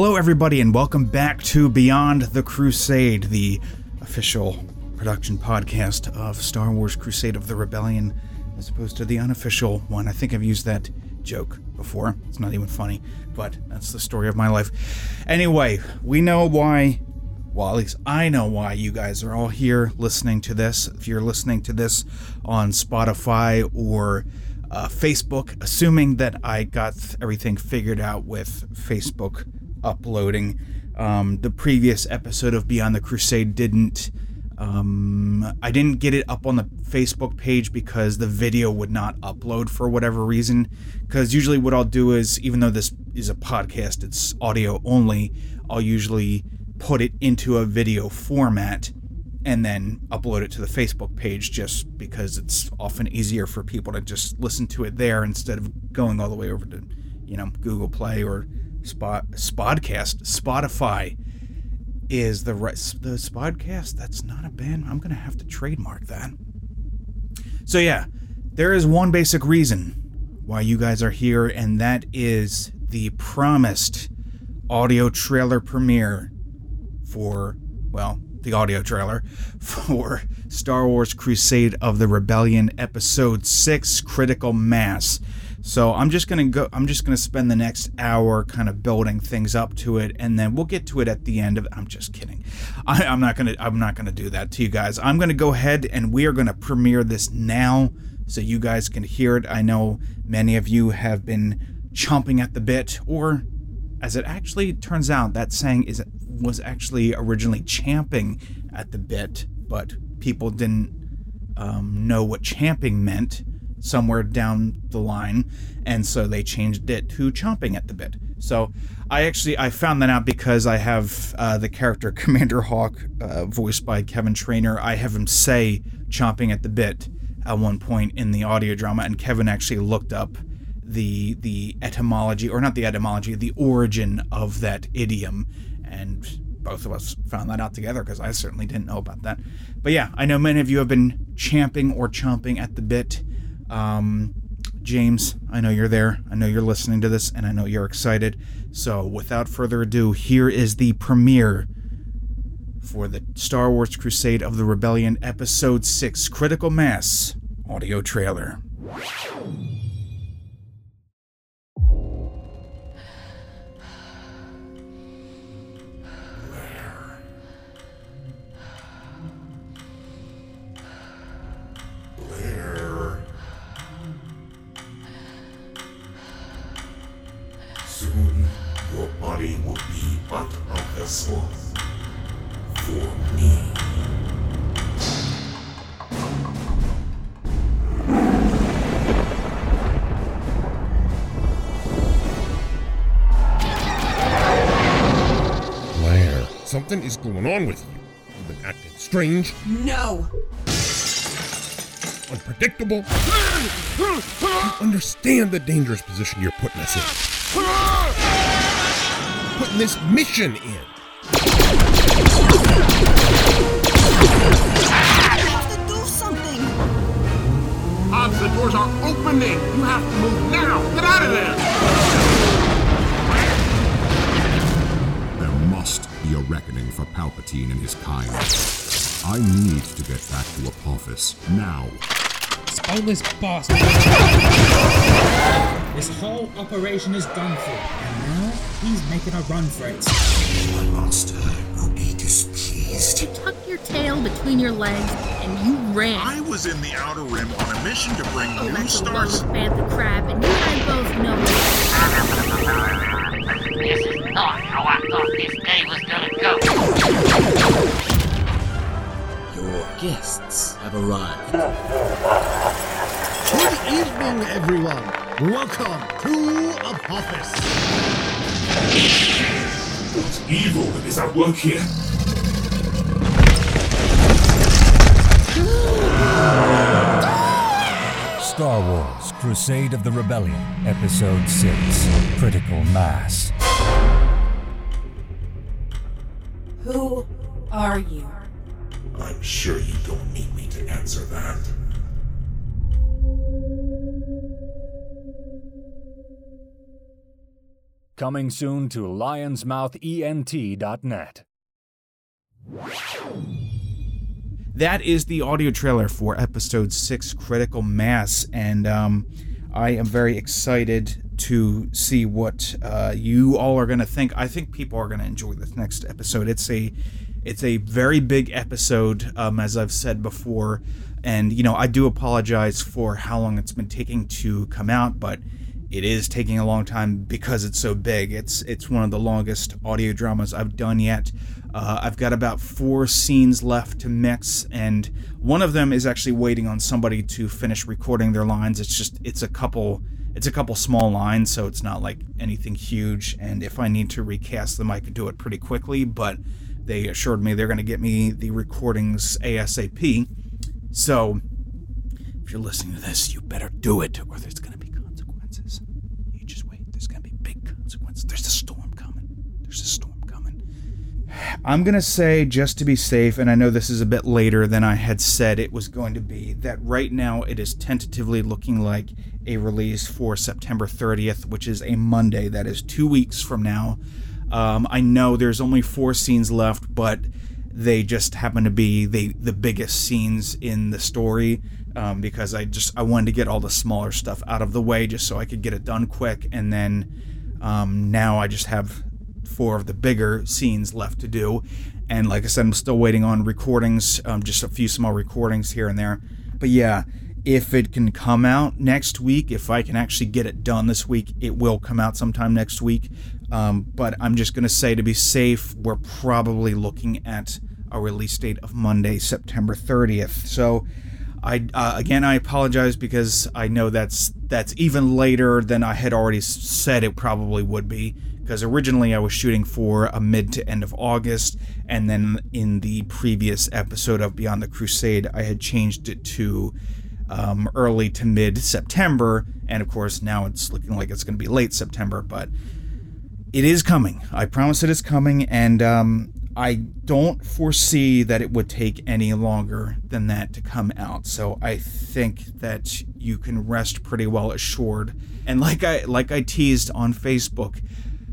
Hello, everybody, and welcome back to Beyond the Crusade, the official production podcast of Star Wars Crusade of the Rebellion, as opposed to the unofficial one. I think I've used that joke before. It's not even funny, but that's the story of my life. Anyway, we know why. Well, at least I know why you guys are all here listening to this. If you're listening to this on Spotify or uh, Facebook, assuming that I got everything figured out with Facebook uploading. Um, the previous episode of Beyond the Crusade didn't. Um, I didn't get it up on the Facebook page because the video would not upload for whatever reason. Because usually, what I'll do is, even though this is a podcast, it's audio only, I'll usually put it into a video format and then upload it to the Facebook page just because it's often easier for people to just listen to it there instead of going all the way over to, you know, Google Play or Spot Spodcast. Spotify is the rest the Spodcast. That's not a band. I'm gonna have to trademark that. So yeah, there is one basic reason why you guys are here, and that is the promised audio trailer premiere for well the audio trailer for Star Wars Crusade of the Rebellion Episode 6 Critical Mass. So I'm just gonna go. I'm just gonna spend the next hour kind of building things up to it, and then we'll get to it at the end of. I'm just kidding. I, I'm not gonna. I'm not gonna do that to you guys. I'm gonna go ahead and we are gonna premiere this now, so you guys can hear it. I know many of you have been chomping at the bit, or as it actually turns out, that saying is was actually originally champing at the bit, but people didn't um, know what champing meant somewhere down the line, and so they changed it to chomping at the bit. So I actually I found that out because I have uh, the character Commander Hawk, uh, voiced by Kevin Trainer. I have him say chomping at the bit at one point in the audio drama, and Kevin actually looked up the the etymology, or not the etymology, the origin of that idiom, and both of us found that out together because I certainly didn't know about that. But yeah, I know many of you have been champing or chomping at the bit. Um, James, I know you're there. I know you're listening to this, and I know you're excited. So, without further ado, here is the premiere for the Star Wars Crusade of the Rebellion Episode 6 Critical Mass audio trailer. A for me. Blair, something is going on with you. You've been acting strange, No! unpredictable. You understand the dangerous position you're putting us in. Putting this mission in. Palpatine and his kind. I need to get back to Apophis now. Spoilers, bastard! This whole operation is done for, and now he's making a run for it. My master will be displeased. You tucked your tail between your legs and you ran. I was in the Outer Rim on a mission to bring Oh, new that's the one stars. with Bantha Crab, and you and I both know it. This is how I thought this day was gonna go. Your guests have arrived. Good evening, everyone. Welcome to Apophis. What evil is at work here? Star Wars Crusade of the Rebellion, Episode 6 Critical Mass. Are you? I'm sure you don't need me to answer that. Coming soon to lionsmouthent.net. That is the audio trailer for episode six, Critical Mass, and um, I am very excited to see what uh, you all are going to think. I think people are going to enjoy this next episode. It's a it's a very big episode, um, as I've said before, and you know I do apologize for how long it's been taking to come out, but it is taking a long time because it's so big. It's it's one of the longest audio dramas I've done yet. Uh, I've got about four scenes left to mix, and one of them is actually waiting on somebody to finish recording their lines. It's just it's a couple it's a couple small lines, so it's not like anything huge. And if I need to recast them, I could do it pretty quickly. But they assured me they're going to get me the recordings ASAP. So if you're listening to this, you better do it, or there's going to be consequences. You just wait. There's going to be big consequences. There's a storm coming. There's a storm coming. I'm going to say, just to be safe, and I know this is a bit later than I had said it was going to be, that right now it is tentatively looking like a release for September 30th, which is a Monday. That is two weeks from now. Um, I know there's only four scenes left, but they just happen to be the the biggest scenes in the story um, because I just I wanted to get all the smaller stuff out of the way just so I could get it done quick, and then um, now I just have four of the bigger scenes left to do, and like I said, I'm still waiting on recordings, um, just a few small recordings here and there, but yeah. If it can come out next week, if I can actually get it done this week, it will come out sometime next week. Um, but I'm just going to say to be safe, we're probably looking at a release date of Monday, September 30th. So, I uh, again I apologize because I know that's that's even later than I had already said it probably would be because originally I was shooting for a mid to end of August and then in the previous episode of Beyond the Crusade I had changed it to um, early to mid September and of course now it's looking like it's going to be late September but it is coming I promise it is coming and um, I don't foresee that it would take any longer than that to come out. So I think that you can rest pretty well assured. And like I like I teased on Facebook,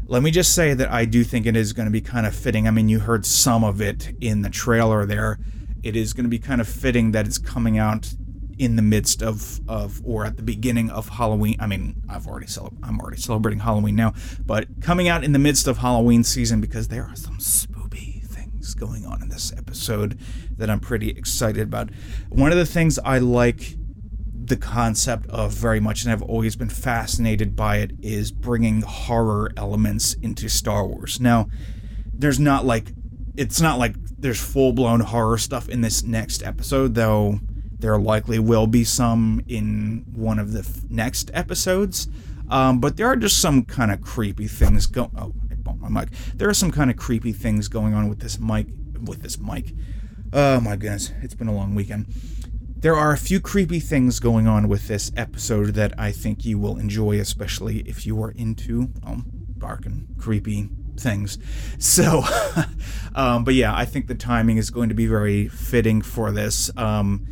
let me just say that I do think it is going to be kind of fitting. I mean, you heard some of it in the trailer there. It is going to be kind of fitting that it's coming out in the midst of of or at the beginning of Halloween. I mean, I've already I'm already celebrating Halloween now, but coming out in the midst of Halloween season because there are some spooky things going on in this episode that I'm pretty excited about. One of the things I like the concept of very much and I've always been fascinated by it is bringing horror elements into Star Wars. Now, there's not like it's not like there's full-blown horror stuff in this next episode though there likely will be some in one of the f- next episodes. Um, but there are just some kind of creepy things going. Oh, I bumped my mic. There are some kind of creepy things going on with this mic. With this mic. Oh my goodness, it's been a long weekend. There are a few creepy things going on with this episode that I think you will enjoy, especially if you are into um, dark and creepy things. So, um, but yeah, I think the timing is going to be very fitting for this. Um,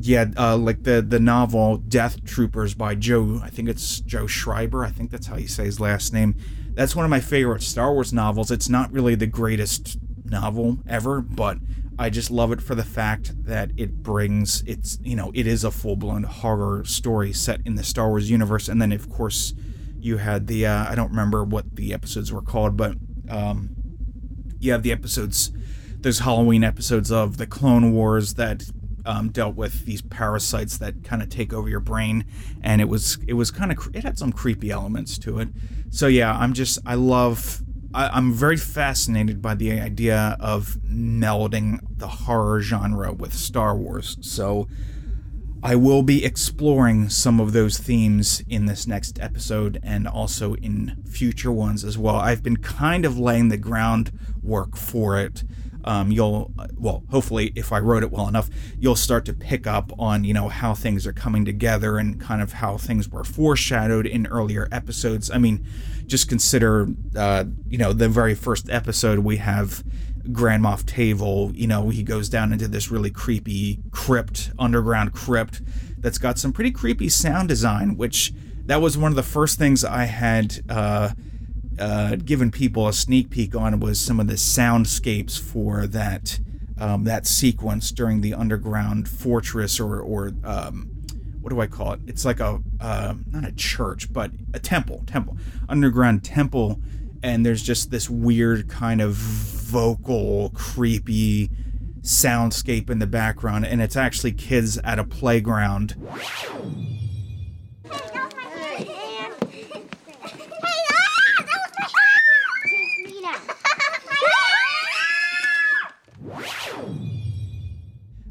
yeah, uh, like the the novel Death Troopers by Joe. I think it's Joe Schreiber. I think that's how you say his last name. That's one of my favorite Star Wars novels. It's not really the greatest novel ever, but I just love it for the fact that it brings it's you know it is a full blown horror story set in the Star Wars universe, and then of course you had the uh, I don't remember what the episodes were called, but um, you have the episodes those Halloween episodes of the Clone Wars that um, dealt with these parasites that kind of take over your brain, and it was it was kind of it had some creepy elements to it. So yeah, I'm just I love I, I'm very fascinated by the idea of melding the horror genre with Star Wars. So I will be exploring some of those themes in this next episode and also in future ones as well. I've been kind of laying the groundwork for it um, you'll well hopefully if i wrote it well enough you'll start to pick up on you know how things are coming together and kind of how things were foreshadowed in earlier episodes. I mean just consider uh, you know the very first episode we have grand moff Tavel you know he goes down into this really creepy crypt underground crypt that's got some pretty creepy sound design which that was one of the first things i had uh, uh, given people a sneak peek on was some of the soundscapes for that um, that sequence during the underground fortress or or um, what do I call it? It's like a uh, not a church, but a temple, temple, underground temple, and there's just this weird kind of vocal, creepy soundscape in the background, and it's actually kids at a playground.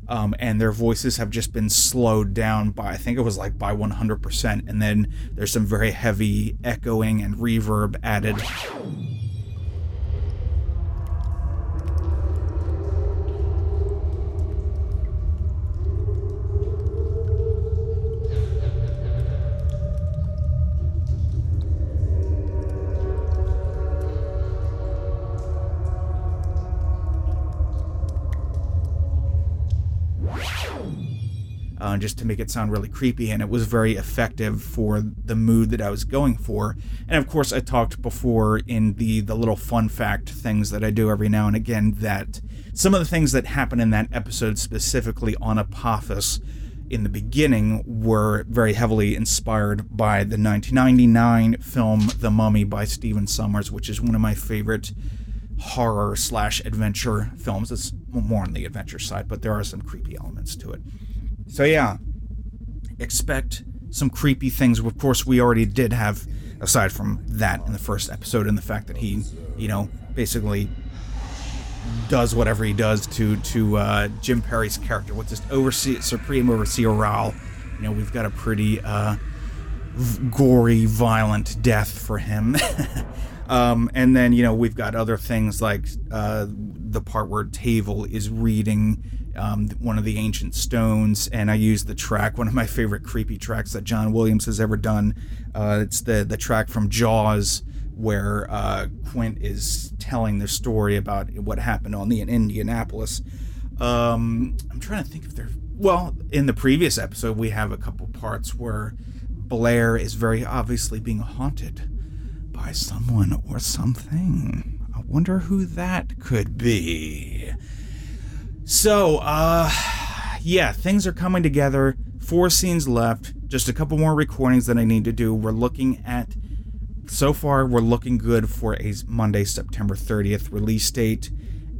Um, and their voices have just been slowed down by I think it was like by 100%, and then there's some very heavy echoing and reverb added. Uh, just to make it sound really creepy, and it was very effective for the mood that I was going for. And of course, I talked before in the the little fun fact things that I do every now and again that some of the things that happen in that episode, specifically on Apophis, in the beginning, were very heavily inspired by the 1999 film The Mummy by Stephen Sommers, which is one of my favorite horror slash adventure films. It's more on the adventure side, but there are some creepy elements to it. So yeah, expect some creepy things. Of course, we already did have, aside from that in the first episode, and the fact that he, you know, basically does whatever he does to to uh, Jim Perry's character with this overseer, supreme overseer Raoul. You know, we've got a pretty uh, v- gory, violent death for him. um, and then you know we've got other things like uh, the part where Tavel is reading um, one of the ancient stones, and I use the track, one of my favorite creepy tracks that John Williams has ever done. Uh, it's the the track from Jaws, where uh, Quint is telling the story about what happened on the in Indianapolis. Um, I'm trying to think if there. Well, in the previous episode, we have a couple parts where Blair is very obviously being haunted by someone or something. I wonder who that could be. So, uh, yeah, things are coming together. Four scenes left. Just a couple more recordings that I need to do. We're looking at, so far, we're looking good for a Monday, September 30th release date.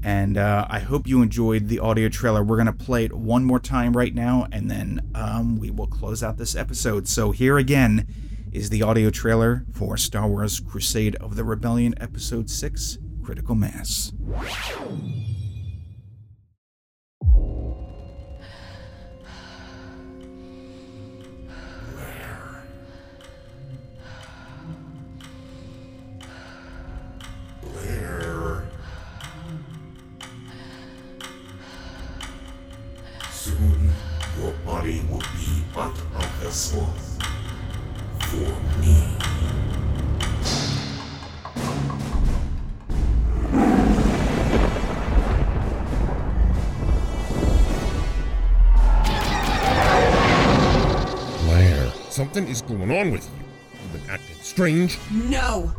And uh, I hope you enjoyed the audio trailer. We're going to play it one more time right now, and then um, we will close out this episode. So, here again is the audio trailer for Star Wars Crusade of the Rebellion, Episode 6 Critical Mass. But a vessel for me. Blair, something is going on with you. You've been acting strange, No!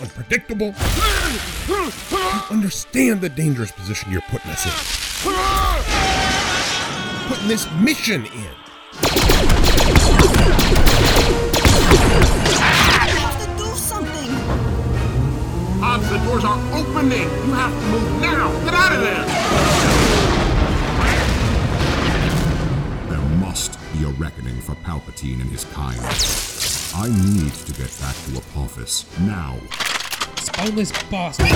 unpredictable. You understand the dangerous position you're putting us in. Putting this mission in. You have to do something! The doors are opening! You have to move now! Get out of there! There must be a reckoning for Palpatine and his kind. I need to get back to Apophis now. Spineless bastard!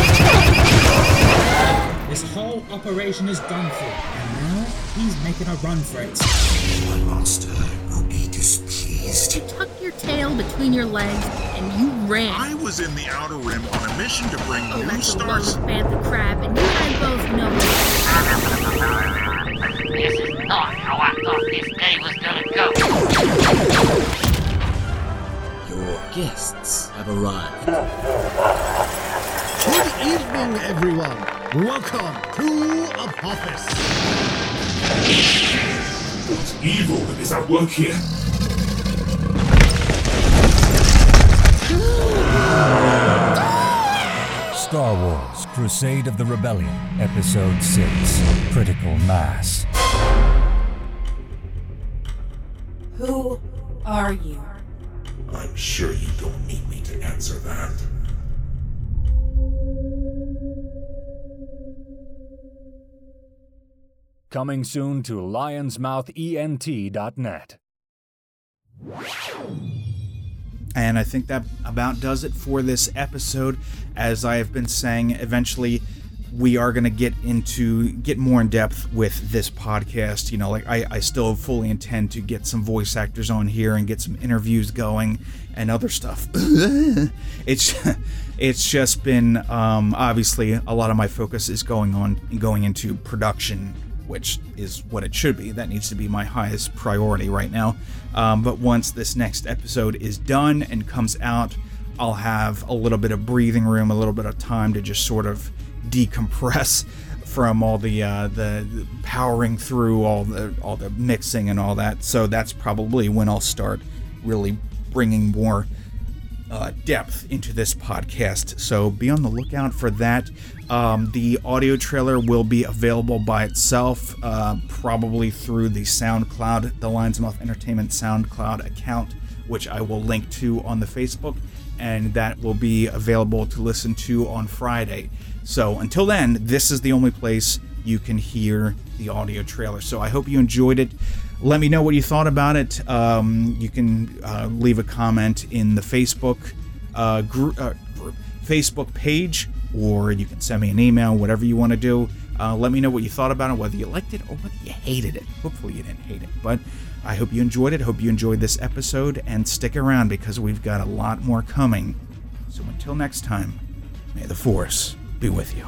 This whole operation is done for, and now he's making a run for it. My master will be displeased. You tucked your tail between your legs and you ran. I was in the Outer Rim on a mission to bring Oh, new that's along stars. with Bantha Crab, and you and I both know it. This is not how I thought this day was gonna go. Your guests have arrived. Good evening, everyone! Welcome to Apophis! What evil is at work here? Star Wars Crusade of the Rebellion, Episode 6 Critical Mass. Who are you? I'm sure you don't need me to answer that. Coming soon to lionsmouthent.net. And I think that about does it for this episode. As I have been saying, eventually we are going to get into get more in depth with this podcast. You know, like I, I still fully intend to get some voice actors on here and get some interviews going and other stuff. it's it's just been um, obviously a lot of my focus is going on going into production which is what it should be. That needs to be my highest priority right now. Um, but once this next episode is done and comes out, I'll have a little bit of breathing room, a little bit of time to just sort of decompress from all the uh, the, the powering through all the all the mixing and all that. So that's probably when I'll start really bringing more uh, depth into this podcast. So be on the lookout for that. Um, the audio trailer will be available by itself, uh, probably through the SoundCloud, the Lions Mouth Entertainment SoundCloud account, which I will link to on the Facebook, and that will be available to listen to on Friday. So until then, this is the only place you can hear the audio trailer. So I hope you enjoyed it. Let me know what you thought about it. Um, you can uh, leave a comment in the Facebook uh, uh, group, Facebook page, or you can send me an email, whatever you want to do. Uh, let me know what you thought about it, whether you liked it or whether you hated it. Hopefully, you didn't hate it, but I hope you enjoyed it. Hope you enjoyed this episode, and stick around because we've got a lot more coming. So until next time, may the Force be with you.